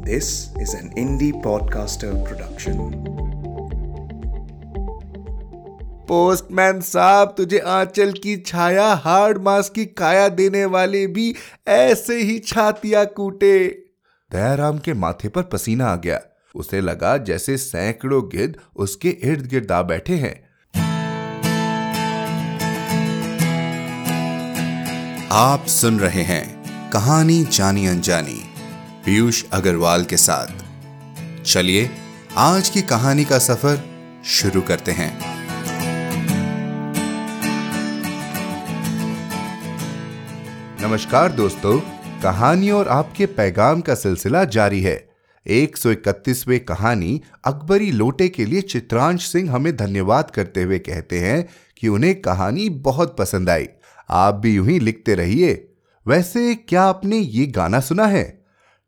This is an indie podcaster production. Postman साहब, तुझे आंचल की छाया, हार्ड मास की काया देने वाले भी ऐसे ही छातिया कूटे। दयाराम के माथे पर पसीना आ गया। उसे लगा जैसे सैकड़ों गिद्ध उसके इर्द गिर्द आ बैठे हैं। आप सुन रहे हैं कहानी जानी अनजानी। पीयूष अग्रवाल के साथ। चलिए, आज की कहानी का सफ़र शुरू करते हैं। नमस्कार दोस्तों कहानी और आपके पैगाम का सिलसिला जारी है। एक सौ इकतीसवे कहानी अकबरी लोटे के लिए चित्रांश सिंह हमें धन्यवाद करते हुए कहते हैं कि उन्हें कहानी बहुत पसंद आई। आप भी यूँ ही लिखते रहिए। वैसे, क्या आपने ये गाना सुना है?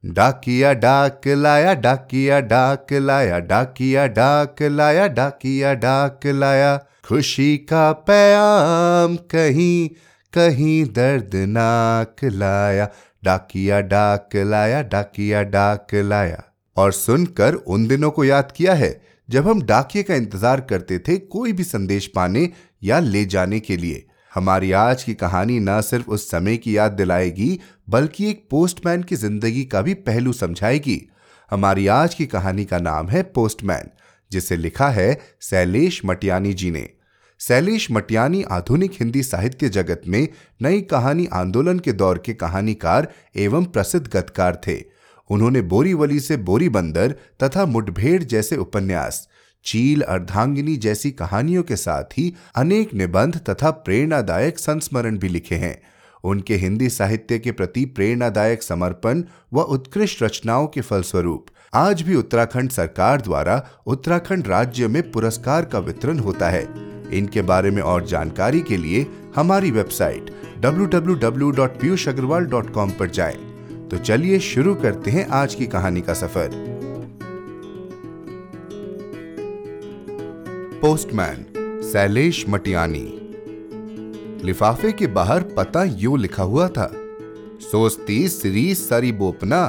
डाकिया, डाक लाया, डाकिया, डाक लाया, डाकिया, डाक लाया, डाकिया, डाक लाया। खुशी का पैम कहीं कहीं दर्द नाक लाया। डाकिया, डाक लाया, डाकिया, डाक लाया। और सुनकर उन दिनों को याद किया है, जब हम डाकिए का इंतज़ार करते थे कोई भी संदेश पाने या ले जाने के लिए। हमारी आज की कहानी न सिर्फ़ उस समय की याद दिलाएगी, बल्कि एक पोस्टमैन की ज़िंदगी का भी पहलू समझाएगी। हमारी आज की कहानी का नाम है पोस्टमैन जिसे लिखा है शैलेश मटियानी जी ने। शैलेश मटियानी आधुनिक हिंदी साहित्य जगत में नई कहानी आंदोलन के दौर के कहानीकार एवं प्रसिद्ध गतकार थे। उन्होंने बोरीवली से बोरी बंदर तथा मुठभेड़ जैसे उपन्यास चील अर्धांगिनी जैसी कहानियों के साथ ही अनेक निबंध तथा प्रेरणादायक संस्मरण भी लिखे हैं। उनके हिंदी साहित्य के प्रति प्रेरणादायक समर्पण व उत्कृष्ट रचनाओं के फलस्वरूप आज भी उत्तराखंड सरकार द्वारा उत्तराखंड राज्य में पुरस्कार का वितरण होता है। इनके बारे में और जानकारी के लिए हमारी वेबसाइट www.piyushagarwal.com पर जाएँ। तो चलिए शुरू करते हैं आज की कहानी का सफ़र। पोस्टमैन शैलेश मटियानी लिफाफे के बाहर पता यू लिखा हुआ था, सोचती श्री सरी बोपना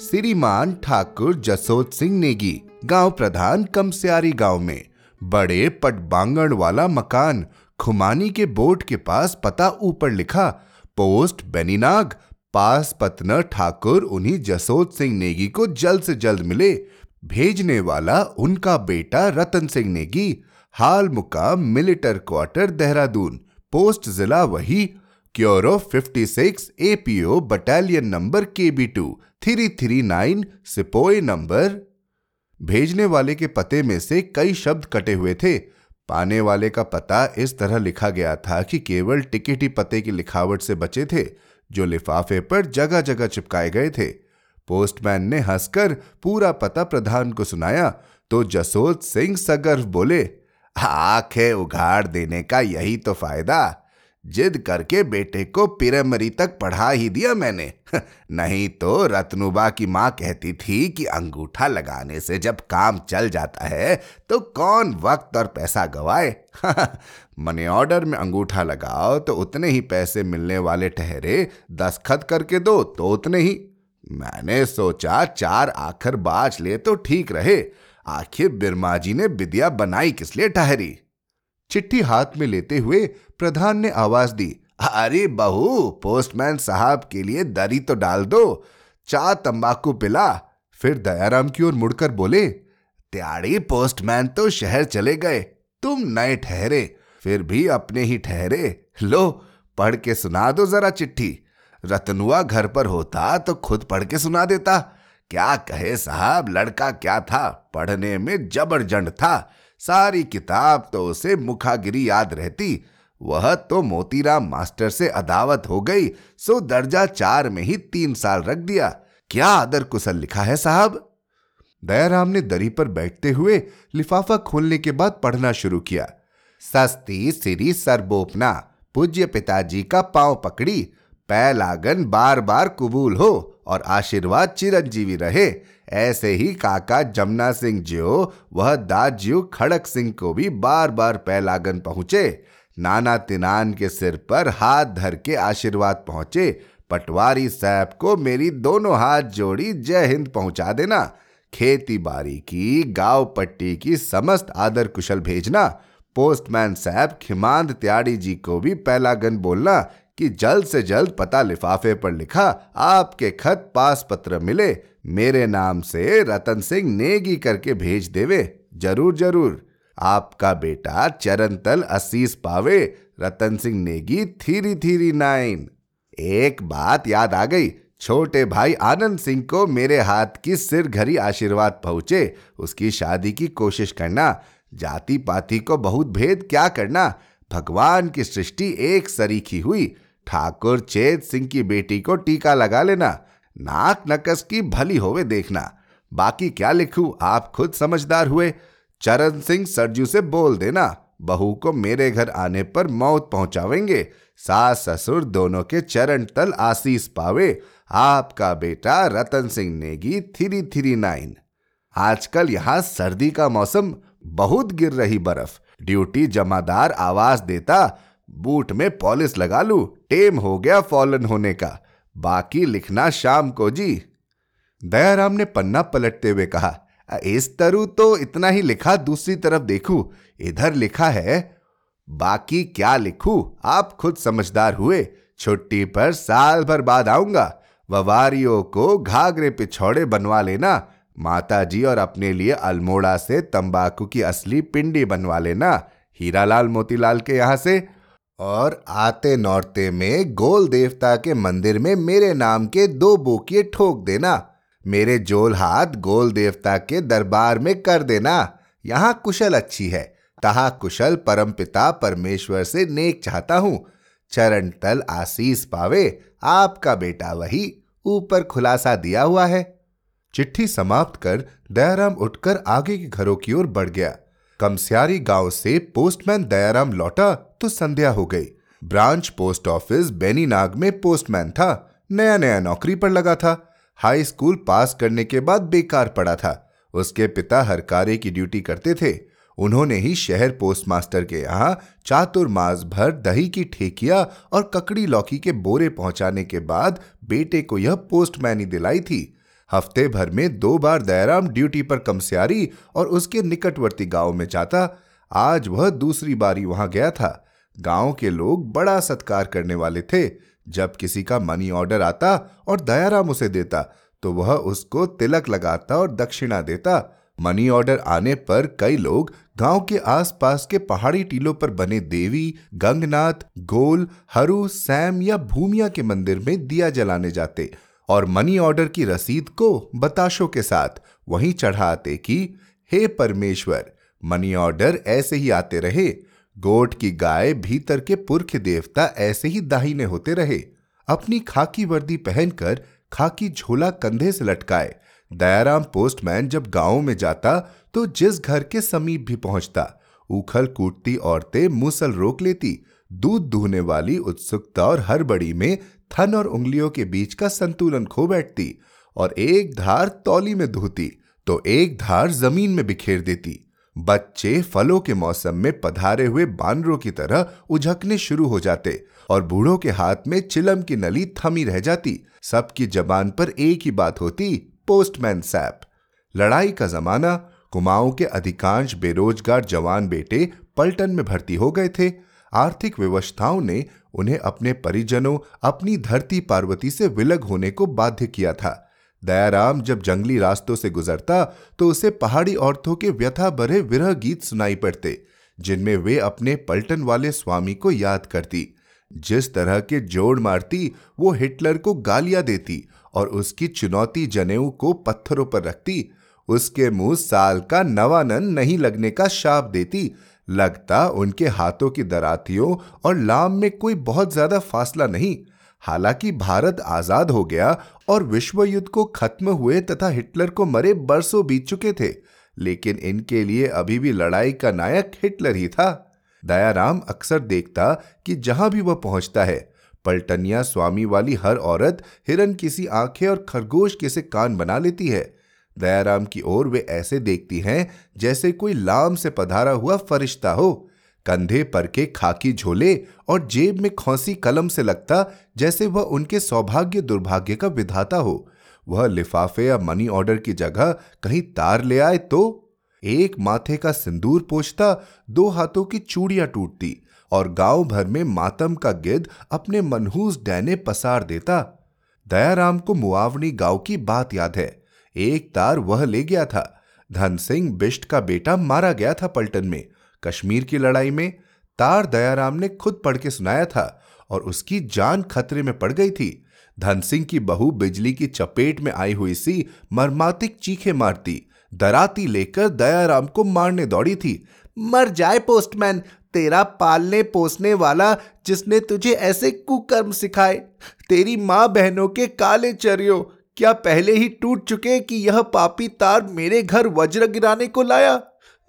श्रीमान ठाकुर जसोत सिंह नेगी, गाँव प्रधान कमसियारी गाँव में, बड़े पटबांगण वाला मकान, खुमानी के बोर्ड के पास पता ऊपर लिखा, पोस्ट बेनीनाग, पास पतना ठाकुर उन्हीं जसोत सिंह नेगी को जल्द से जल्द मिले, भेजने वाला उनका बेटा रतन सिंह नेगी हाल मुकाम मिलिटर क्वार्टर देहरादून, पोस्ट जिला वही, क्योरो 56 एपीओ बटालियन नंबर के B two three three nine sepoy number. भेजने वाले के पते में से कई शब्द कटे हुए थे। पाने वाले का पता इस तरह लिखा गया था कि केवल टिकट ही पते की लिखावट से बचे थे, जो लिफाफे पर जगह जगह चिपकाए गए थे। पोस्टमैन ने हंसकर पूरा पता प्रधान को सुनाया तो जसोत सिंह सगर्व बोले आँखें उघाड़ देने का यही तो फ़ायदा। जिद करके बेटे को पिरमरी तक पढ़ा ही दिया मैंने। नहीं तो रत्नुबा की माँ कहती थी कि अंगूठा लगाने से जब काम चल जाता है तो कौन वक्त और पैसा गवाए? मनी ऑर्डर में अंगूठा लगाओ तो उतने ही पैसे मिलने वाले ठहरे दस्खत करके दो तो उतने ही। मैंने सोचा चार आखिर बाज ले तो ठीक रहे। आखिर बिरमा जी ने विद्या बनाई किस लिए ठहरी? चिट्ठी हाथ में लेते हुए प्रधान ने आवाज़ दी, अरे बहू, पोस्टमैन साहब के लिए दरी तो डाल दो, चा तंबाकू पिला। फिर दयाराम की ओर मुड़कर बोले त्याड़ी पोस्टमैन तो शहर चले गए, तुम नए ठहरे, फिर भी अपने ही ठहरे। लो, पढ़ के सुना दो जरा चिट्ठी। रतनुआ घर पर होता तो खुद पढ़ के सुना देता। क्या कहे साहब, लड़का क्या था? पढ़ने में जबरजंड था। सारी किताब तो उसे मुखागिरी याद रहती। वह तो मोतीराम मास्टर से अदावत हो गई, सो दर्जा चार में ही तीन साल रख दिया। क्या आदर कुशल लिखा है साहब? दयाराम ने दरी पर बैठते हुए लिफाफा खोलने के बाद पढ़ना शुरू किया। सस्ती सिरी सरबोपना, पूज्य पिताजी का पाँव पकड़ी पै लागन बार बार कबूल हो और आशीर्वाद चिरंजीवी रहे। ऐसे ही काका जमुना सिंह ज्यो, वह दाज्यू खड़क सिंह को भी बार बार पैलागन पहुँचे। नाना तिनान के सिर पर हाथ धर के आशीर्वाद पहुँचे। पटवारी साहब को मेरी दोनों हाथ जोड़ी जय हिंद पहुँचा देना। खेती बाड़ी की, गाँव पट्टी की समस्त आदर कुशल भेजना। पोस्टमैन साहब, खिमांद त्याड़ी जी को भी पहला गन बोलना कि जल्द से जल्द पता लिफाफे पर लिखा, आपके खत पास पत्र मिले। मेरे नाम से रतन सिंह नेगी करके भेज देवे। ज़रूर ज़रूर। आपका बेटा चरणतल असीस पावे, Ratan Singh Negi three three nine. एक बात याद आ गई, छोटे भाई आनंद सिंह को मेरे हाथ की सिर घरी आशीर्वाद पहुँचे। उसकी शादी की कोशिश करना जाति पाति को बहुत भेद क्या करना? भगवान की सृष्टि एक सरीखी हुई ठाकुर चेत सिंह की बेटी को टीका लगा लेना, नाक नकस की भली होवे देखना। बाकी क्या लिखूं, आप खुद समझदार हुए। चरण सिंह सरजू से बोल देना, बहू को मेरे घर आने पर मौत पहुंचावेंगे। सास ससुर दोनों के चरण तल आशीष पावे। आपका बेटा Ratan Singh Negi three three nine. आजकल यहाँ सर्दी का मौसम बहुत गिर रही बर्फ़। ड्यूटी जमादार आवाज़ देता बूट में पॉलिश लगा लू, टेम हो गया फॉलन होने का। बाकी लिखना शाम को जी। दयाराम ने पन्ना पलटते हुए कहा इस तरु तो इतना ही लिखा, दूसरी तरफ़ देखू। इधर लिखा है, बाकी क्या लिखू? आप खुद समझदार हुए, छुट्टी पर साल भर बाद आऊँगा। ववारियों को घाघरे पिछौड़े बनवा लेना माता जी और अपने लिए अल्मोड़ा से तंबाकू की असली पिंडी बनवा लेना, हीरालाल मोतीलाल के यहाँ से और आते नौरते में गोल देवता के मंदिर में मेरे नाम के दो बोकिए ठोक देना। मेरे जोल हाथ गोल देवता के दरबार में कर देना। यहाँ कुशल अच्छी है। तहा कुशल परमपिता परमेश्वर से नेक चाहता हूँ। चरण तल आशीष पावे, आपका बेटा वही ऊपर खुलासा दिया हुआ है। चिट्ठी समाप्त कर दयाराम उठकर आगे के घरों की ओर बढ़ गया। कमस्यारी गाँव से पोस्टमैन दयाराम लौटा तो संध्या हो गई। ब्रांच पोस्ट ऑफ़िस बेनीनाग में पोस्टमैन था। नया नया नौकरी पर लगा था। हाई स्कूल पास करने के बाद बेकार पड़ा था। उसके पिता हर कार्य की ड्यूटी करते थे। उन्होंने ही शहर पोस्ट मास्टर के यहाँ चातुर्मास भर दही की ठेकिया और ककड़ी लौकी के बोरे पहुँचाने के बाद बेटे को यह पोस्टमैनी दिलाई थी। हफ़्ते भर में दो बार दयाराम ड्यूटी पर कमस्यारी और उसके निकटवर्ती गाँव में जाता। आज वह दूसरी बारी वहाँ गया था। गाँव के लोग बड़ा सत्कार करने वाले थे। जब किसी का मनी ऑर्डर आता और दयाराम उसे देता तो वह उसको तिलक लगाता और दक्षिणा देता। मनी ऑर्डर आने पर कई लोग गाँव के आसपास के पहाड़ी टीलों पर बने देवी, गंगनाथ, गोल, हरू, सैम या भूमिया के मंदिर में दिया जलाने जाते और मनी ऑर्डर की रसीद को बताशों के साथ वहीं चढ़ाते कि, हे परमेश्वर, मनी ऑर्डर ऐसे ही आते रहे, गोट की गाय भीतर के पुरख देवता ऐसे ही दाहिने होते रहे, अपनी खाकी वर्दी पहनकर खाकी झोला कंधे से लटकाए, दयाराम पोस्टमैन जब गाँव में जाता तो जिस घर के समीप भी पहुँचता, उखल कूटती औरतें मुसल रोक लेती दूध दूहने वाली उत्सुकता और हड़बड़ी में थन और उंगलियों के बीच का संतुलन खो बैठती और एक धार तौली में धोती तो एक धार ज़मीन में बिखेर देती। बच्चे फलों के मौसम में पधारे हुए बानरों की तरह उझकने शुरू हो जाते और बूढ़ों के हाथ में चिलम की नली थमी रह जाती। सबकी जबान पर एक ही बात होती, पोस्टमैन सैप लड़ाई का जमाना, कुमाऊं के अधिकांश बेरोजगार जवान बेटे पलटन में भर्ती हो गए थे। आर्थिक व्यवस्थाओं ने उन्हें अपने परिजनों अपनी धरती पार्वती से विलग होने को बाध्य किया था। दयाराम जब जंगली रास्तों से गुजरता तो उसे पहाड़ी औरतों के व्यथा भरे विरह गीत सुनाई पड़ते, जिनमें वे अपने पलटन वाले स्वामी को याद करती। जिस तरह के जोड़ मारती, वो हिटलर को गालियाँ देती और उसकी चुनौती जनेऊ को पत्थरों पर रखती। उसके मुँह साल का नवानन नहीं लगने का शाप देती लगता उनके हाथों की दरातियों और लाम में कोई बहुत ज़्यादा फासला नहीं। हालाँकि भारत आज़ाद हो गया और विश्व युद्ध को खत्म हुए तथा हिटलर को मरे बरसों बीत चुके थे, लेकिन इनके लिए अभी भी लड़ाई का नायक हिटलर ही था। दयाराम अक्सर देखता कि जहाँ भी वह पहुँचता है, पलटनिया स्वामी वाली हर औरत हिरन किसी आँखें और खरगोश के से कान बना लेती है। दयाराम की ओर वे ऐसे देखती हैं जैसे कोई लाम से पधारा हुआ फरिश्ता हो। कंधे पर के खाकी झोले और जेब में खौसी कलम से लगता जैसे वह उनके सौभाग्य दुर्भाग्य का विधाता हो। वह लिफाफे या मनी ऑर्डर की जगह कहीं तार ले आए तो एक माथे का सिंदूर पोछता, दो हाथों की चूड़ियाँ टूटती और गाँव भर में मातम का गिद्ध अपने मनहूस डैने पसार देता। दयाराम को मुआवनी गाँव की बात याद है। एक तार वह ले गया था। धन सिंह बिष्ट का बेटा मारा गया था पलटन में। कश्मीर की लड़ाई में तार दयाराम ने खुद पढ़ के सुनाया था और उसकी जान खतरे में पड़ गई थी। धन सिंह की बहू बिजली की चपेट में आई हुई सी मर्मातिक चीखे मारती। दराती लेकर दयाराम को मारने दौड़ी थी। मर जाए पोस्टमैन, तेरा पालने पोसने वाला जिसने तुझे ऐसे कुकर्म सिखाए, तेरी माँ बहनों के काले चरियो क्या पहले ही टूट चुके कि यह पापी तार मेरे घर वज्र गिराने को लाया?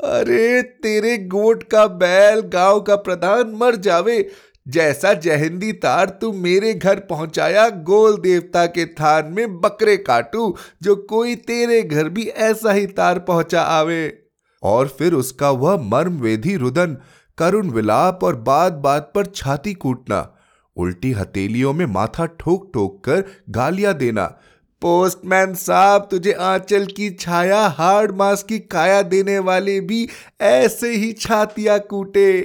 अरे, तेरे गोट का बैल गाँव का प्रधान मर जावे। जैसा जहंदी तार तू मेरे घर पहुँचाया, गोल देवता के थान में बकरे काटू, जो कोई तेरे घर भी ऐसा ही तार पहुँचा आवे। और फिर उसका वह मर्म वेधी रुदन, करुण विलाप और बात बात पर छाती कूटना, उल्टी हथेलियों में माथा ठोक ठोक कर गालियाँ देना पोस्टमैन साहब, तुझे आंचल की छाया, हार्ड मास की काया देने वाले भी ऐसे ही छातियाँ कूटे।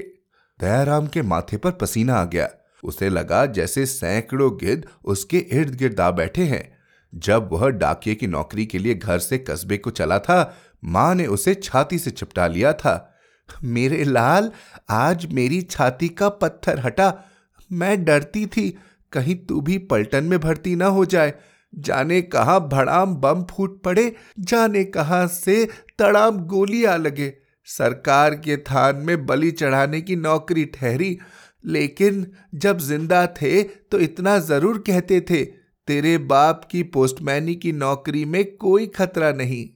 दयाराम के माथे पर पसीना आ गया। उसे लगा जैसे सैकड़ों गिद्ध उसके इर्द गिर्द आ बैठे हैं। जब वह डाकिए की नौकरी के लिए घर से कस्बे को चला था, माँ ने उसे छाती से चिपटा लिया था। मेरे लाल, आज मेरी छाती का पत्थर हटा। मैं डरती थी, कहीं तू भी पलटन में भर्ती ना हो जाए। जाने कहा भड़ाम बम फूट पड़े, जाने कहा से तड़ाम गोली आ लगे। सरकार के थान में बलि चढ़ाने की नौकरी ठहरी, लेकिन जब ज़िंदा थे तो इतना ज़रूर कहते थे, तेरे बाप की पोस्टमैनी की नौकरी में कोई खतरा नहीं।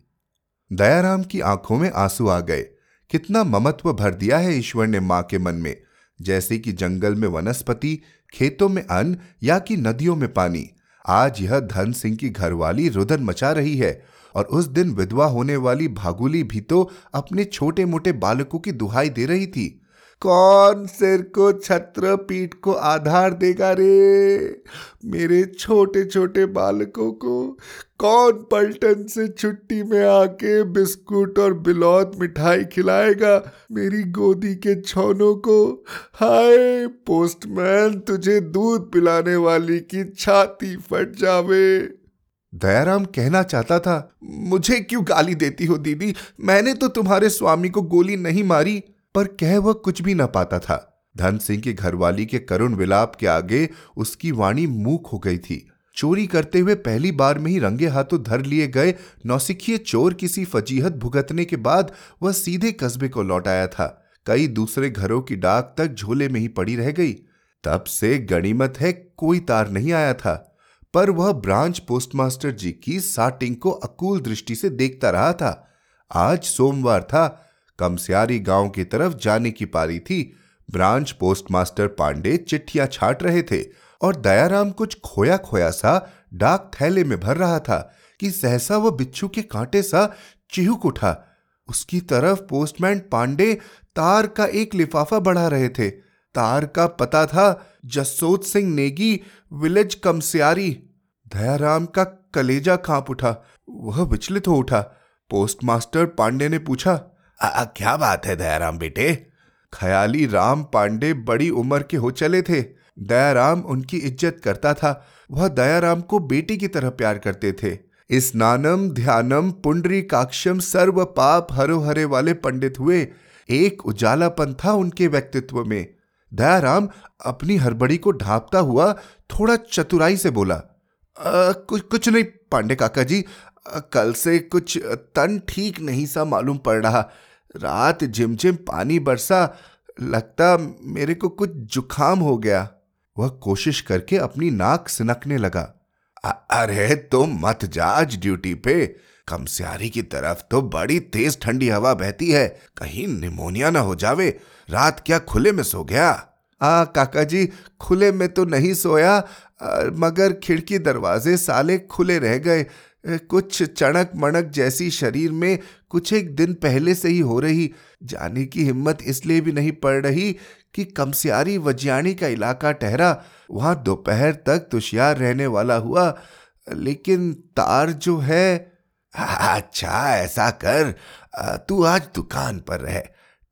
दयाराम की आँखों में आँसू आ गए। कितना ममत्व भर दिया है ईश्वर ने माँ के मन में। जैसे कि जंगल में वनस्पति, खेतों में अन्न या कि नदियों में पानी। आज यह धन सिंह की घरवाली रुदन मचा रही है और उस दिन विधवा होने वाली भागुली भी तो अपने छोटे मोटे बालकों की दुहाई दे रही थी। कौन सिर को छत्र पीठ को आधार देगा रे? मेरे छोटे छोटे बालकों को कौन पलटन से छुट्टी में आके बिस्कुट और बिलौत मिठाई खिलाएगा? मेरी गोदी के छौनों को? हाय, पोस्टमैन, तुझे दूध पिलाने वाली की छाती फट जावे। दयाराम कहना चाहता था, मुझे क्यों गाली देती हो, दीदी? मैंने तो तुम्हारे स्वामी को गोली नहीं मारी। पर कह वह कुछ भी न पाता था। धन सिंह की घरवाली के करुण विलाप के आगे उसकी वाणी मूक हो गई थी। चोरी करते हुए पहली बार में ही रंगे हाथों धर लिए गए नौसिखिए चोर किसी फजीहत भुगतने के बाद वह सीधे कस्बे को लौट आया था। कई दूसरे घरों की डाक तक झोले में ही पड़ी रह गई। तब से गणिमत है, कोई तार नहीं आया था। पर वह ब्रांच पोस्टमास्टर जी की साटिंग को अकूल दृष्टि से देखता रहा था। आज सोमवार था कमस्यारी गाँव की तरफ़ जाने की पारी थी। ब्रांच पोस्टमास्टर पांडे चिट्ठियाँ छाट रहे थे और दयाराम कुछ खोया खोया सा डाक थैले में भर रहा था कि सहसा वह बिच्छू के कांटे सा चिहुक उठा। उसकी तरफ़ पोस्टमैन पांडे तार का एक लिफाफा बढ़ा रहे थे। तार का पता था, जसोत सिंह नेगी, विलेज कमसियारी। दयाराम का कलेजा काँप उठा, वह विचलित हो उठा। पोस्टमास्टर पांडे ने पूछा आ, क्या बात है दयाराम बेटे? ख्याली राम पांडे बड़ी उम्र के हो चले थे। दयाराम उनकी इज़्ज़त करता था। वह दयाराम को बेटी की तरह प्यार करते थे। स्नानम ध्यानम पुंडरी काक्षम सर्व पाप हरो हरे वाले पंडित हुए। एक उजालापन था उनके व्यक्तित्व में। दयाराम अपनी हड़बड़ी को ढांपता हुआ थोड़ा चतुराई से बोला आ, कुछ कुछ नहीं पांडे काका जी आ, कल से कुछ तन ठीक नहीं सा मालूम पड़ रहा। रात झिमझिम पानी बरसा लगता मेरे को कुछ जुखाम हो गया। वह कोशिश करके अपनी नाक सिनकने लगा। अरे तुम तो मत जा आज ड्यूटी पे। कमस्यारी की तरफ़ तो बड़ी तेज ठंडी हवा बहती है। कहीं निमोनिया ना हो जावे। रात क्या खुले में सो गया? आ काका जी खुले में तो नहीं सोया आ, मगर खिड़की दरवाजे साले खुले रह गए। कुछ चणक मणक जैसी शरीर में कुछ एक दिन पहले से ही हो रही। जाने की हिम्मत इसलिए भी नहीं पड़ रही कि कमसियारी वज्याणी का इलाका ठहरा। वहाँ दोपहर तक तुषियार रहने वाला हुआ, लेकिन तार जो है अच्छा ऐसा कर तू आज दुकान पर रह।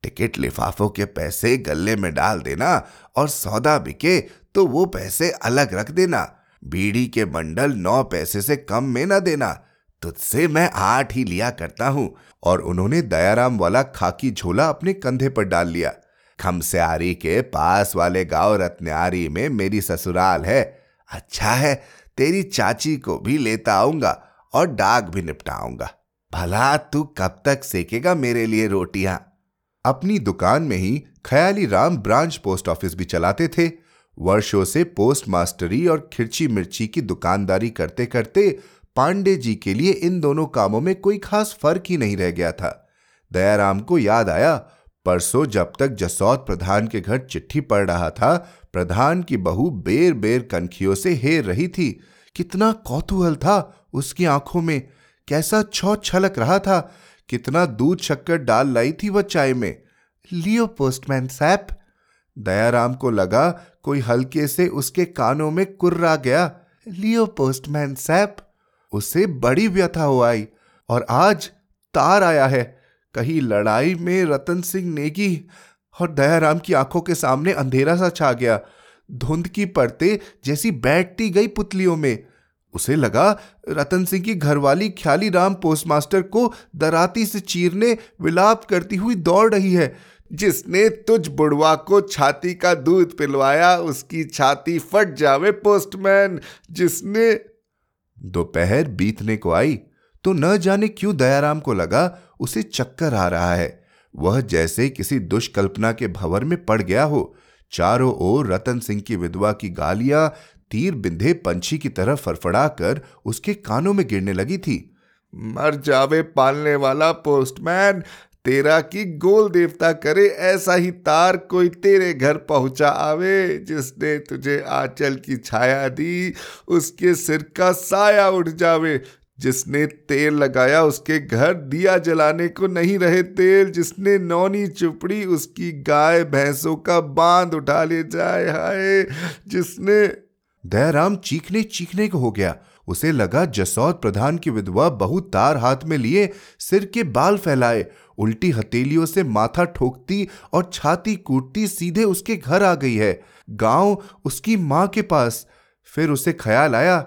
टिकट लिफाफों के पैसे गले में डाल देना और सौदा बिके तो वो पैसे अलग रख देना। बीड़ी के बंडल नौ पैसे से कम में न देना। तुझसे मैं आठ ही लिया करता हूँ। और उन्होंने दयाराम वाला खाकी झोला अपने कंधे पर डाल लिया। खमस्यारी के पास वाले गाँव रत्नारी में मेरी ससुराल है। अच्छा है, तेरी चाची को भी लेता आऊँगा और डाक भी निपटाऊँगा। भला तू कब तक सेकेगा मेरे लिए रोटियाँ? अपनी दुकान में ही Khayali Ram branch post office भी चलाते थे। वर्षों से पोस्ट मास्टरी और खिरची मिर्ची की दुकानदारी करते करते पांडे जी के लिए इन दोनों कामों में कोई खास फ़र्क ही नहीं रह गया था। दयाराम को याद आया, परसों जब तक जसौत प्रधान के घर चिट्ठी पढ़ रहा था, प्रधान की बहू बेर बेर कनखियों से हेर रही थी। कितना कौतूहल था उसकी आँखों में, कैसा छौ छलक रहा था, कितना दूध शक्कर डाल लाई थी वह चाय में। लियो पोस्टमैन सैप दयाराम को लगा कोई हल्के से उसके कानों में कुर्रा गया। लियो पोस्टमैन सैप उसे बड़ी व्यथा हो आई और आज तार आया है। कहीं लड़ाई में रतन सिंह नेगी और दयाराम की आँखों के सामने अंधेरा सा छा गया। धुंध की परते जैसी बैठती गई पुतलियों में। उसे लगा रतन सिंह की घरवाली ख्याली राम पोस्टमास्टर को दराती से चीरने, विलाप करती हुई दौड़ रही है। जिसने तुझ बुढ़वा को छाती का दूध पिलवाया, उसकी छाती फट जावे पोस्टमैन। जिसने दोपहर बीतने को आई तो न जाने क्यों दयाराम को लगा उसे चक्कर आ रहा है। वह जैसे किसी दुष्कल्पना के भवर में पड़ गया हो, चारों ओर रतन सिंह की विधवा की गालियाँ तीर बिंधे पंछी की तरह फड़फड़ा कर उसके कानों में गिरने लगी थी। मर जावे पालने वाला पोस्टमैन तेरा की गोल देवता करे, ऐसा ही तार कोई तेरे घर पहुँचा आवे, जिसने तुझे आंचल की छाया दी, उसके सिर का साया उठ जावे। जिसने तेल लगाया, उसके घर दिया जलाने को नहीं रहे तेल। जिसने नौनी चुपड़ी, उसकी गाय भैंसों का बाँध उठा ले जाए, हाय। जिसने दयाराम चीखने चीखने को हो गया। उसे लगा जसौत प्रधान की विधवा बहुत तार हाथ में लिए सिर के बाल फैलाए। उल्टी हथेलियों से माथा ठोकती और छाती कूटती सीधे उसके घर आ गई है। गाँव उसकी माँ के पास। फिर उसे ख्याल आया,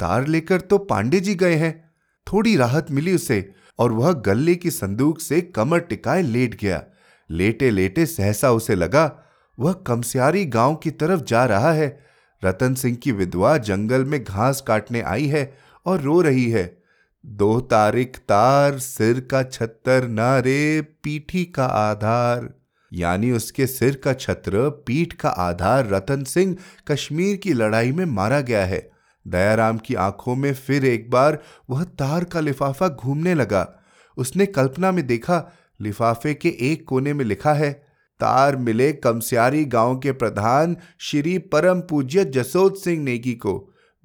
तार लेकर तो पांडे जी गए हैं। थोड़ी राहत मिली उसे और वह गले की संदूक से कमर टिकाए लेट गया। लेटे लेटे सहसा उसे लगा, वह कमसियारी गाँव की तरफ़ जा रहा है। रतन सिंह की विधवा जंगल में घास काटने आई है और रो रही है। दो तारिक तार, सिर का छत्तर नारे पीठी का आधार। यानी उसके सिर का छत्र, पीठ का आधार रतन सिंह कश्मीर की लड़ाई में मारा गया है। दयाराम की आँखों में फिर एक बार वह तार का लिफाफा घूमने लगा। उसने कल्पना में देखा, लिफाफे के एक कोने में लिखा है तार मिले कमस्यारी गाँव के प्रधान श्री परम पूज्य जसोद सिंह नेगी को।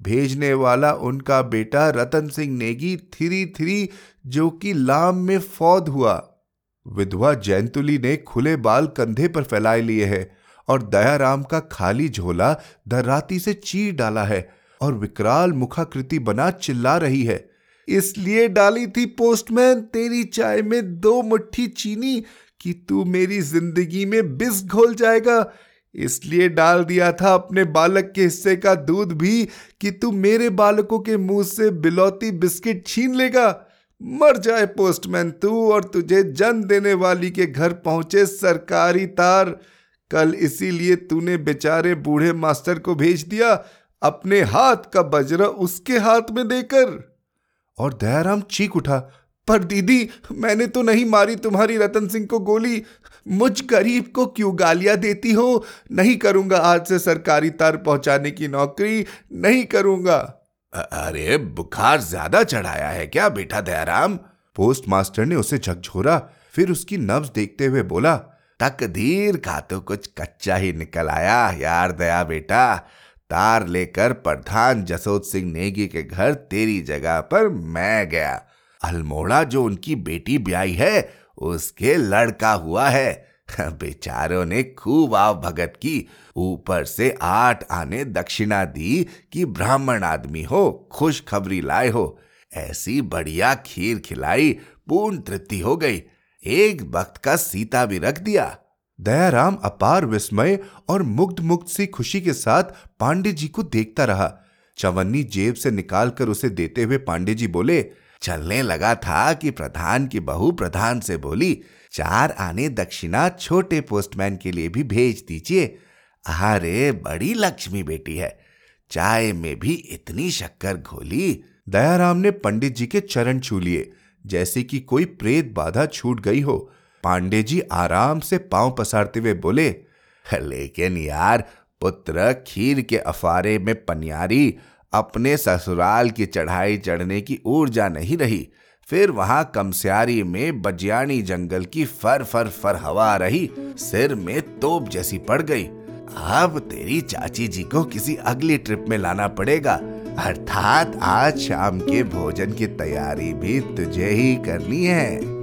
भेजने वाला उनका बेटा रतन सिंह नेगी थ्री थ्री जो कि लाम में फौद हुआ। विधवा जैनतुली ने खुले बाल कंधे पर फैलाए लिए है और दयाराम का खाली झोला दर्राती से चीर डाला है और विकराल मुखाकृति बना चिल्ला रही है। इसलिए डाली थी पोस्टमैन, तेरी चाय में दो मुट्ठी चीनी कि तू मेरी ज़िंदगी में बिस घोल जाएगा। इसलिए डाल दिया था अपने बालक के हिस्से का दूध भी कि तू मेरे बालकों के मुँह से बिलौती बिस्किट छीन लेगा। मर जाए पोस्टमैन तू और तुझे जन्म देने वाली के घर पहुँचे सरकारी तार। कल इसीलिए तूने बेचारे बूढ़े मास्टर को भेज दिया अपने हाथ का बजरा उसके हाथ में देकर। और दयाराम चीख उठा पर दीदी मैंने तो नहीं मारी तुम्हारी रतन सिंह को गोली। मुझ गरीब को क्यों गालियाँ देती हो? नहीं करूँगा आज से सरकारी तार पहुँचाने की नौकरी नहीं करूँगा। अरे बुखार ज़्यादा चढ़ाया है क्या बेटा दयाराम? पोस्ट मास्टर ने उसे झकझोरा फिर उसकी नब्ज देखते हुए बोला तकदीर का तो कुछ कच्चा ही निकल आया यार दया बेटा। तार लेकर प्रधान जसोद सिंह नेगी के घर तेरी जगह पर मैं गया। अल्मोड़ा जो उनकी बेटी ब्याई है, उसके लड़का हुआ है। बेचारों ने खूब आव भगत की। ऊपर से आठ आने दक्षिणा दी कि ब्राह्मण आदमी हो, खुशखबरी लाए हो। ऐसी बढ़िया खीर खिलाई, पूर्ण तृप्ति हो गई। एक वक्त का सीता भी रख दिया। दयाराम अपार विस्मय और मुग्ध मुग्ध सी खुशी के साथ पांडे जी को देखता रहा। चवन्नी जेब से निकालकर उसे देते हुए पांडे जी बोले चलने लगा था कि प्रधान की बहू प्रधान से बोली, चार आने दक्षिणा छोटे पोस्टमैन के लिए भी भेज दीजिए। अरे, बड़ी लक्ष्मी बेटी है। चाय में भी इतनी शक्कर घोली दयाराम ने पंडित जी के चरण छू लिए, जैसे कि कोई प्रेत बाधा छूट गई हो। पांडे जी आराम से पाँव पसारते हुए बोले, लेकिन यार, पुत्र खीर के अफारे में पनियारी अपने ससुराल की चढ़ाई चढ़ने की ऊर्जा नहीं रही। फिर वहाँ कमस्यारी में बजियानी जंगल की फर फर फर हवा रही, सिर में तोप जैसी पड़ गई। अब तेरी चाची जी को किसी अगली ट्रिप में लाना पड़ेगा। अर्थात आज शाम के भोजन की तैयारी भी तुझे ही करनी है।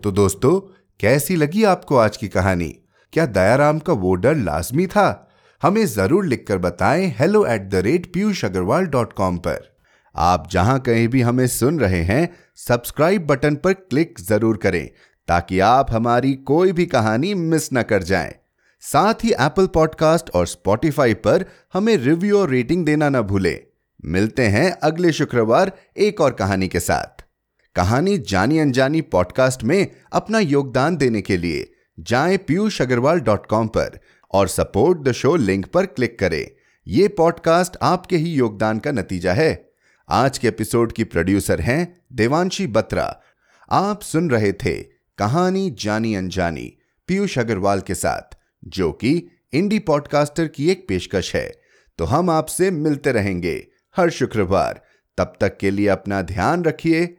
तो दोस्तों कैसी लगी आपको आज की कहानी? क्या दयाराम का वो डर लाजमी था? हमें ज़रूर लिखकर बताएँ hello at the rate Piyush Agarwal dot com पर। आप जहाँ कहीं भी हमें सुन रहे हैं सब्सक्राइब बटन पर क्लिक ज़रूर करें, ताकि आप हमारी कोई भी कहानी मिस न कर जाएँ। साथ ही एप्पल पॉडकास्ट और स्पॉटिफाई पर हमें रिव्यू और रेटिंग देना ना भूलें। मिलते हैं अगले शुक्रवार एक और कहानी के साथ। कहानी जानी अनजानी पॉडकास्ट में अपना योगदान देने के लिए जाएँ पीयूष अग्रवाल डॉट कॉम पर और सपोर्ट द शो लिंक पर क्लिक करें। यह पॉडकास्ट आपके ही योगदान का नतीजा है। आज के एपिसोड की प्रोड्यूसर हैं देवांशी बत्रा। आप सुन रहे थे कहानी जानी अनजानी पीयूष अग्रवाल के साथ, जो कि इंडी पॉडकास्टर की एक पेशकश है। तो हम आपसे मिलते रहेंगे। हर शुक्रवार। तब तक के लिए अपना ध्यान रखिए।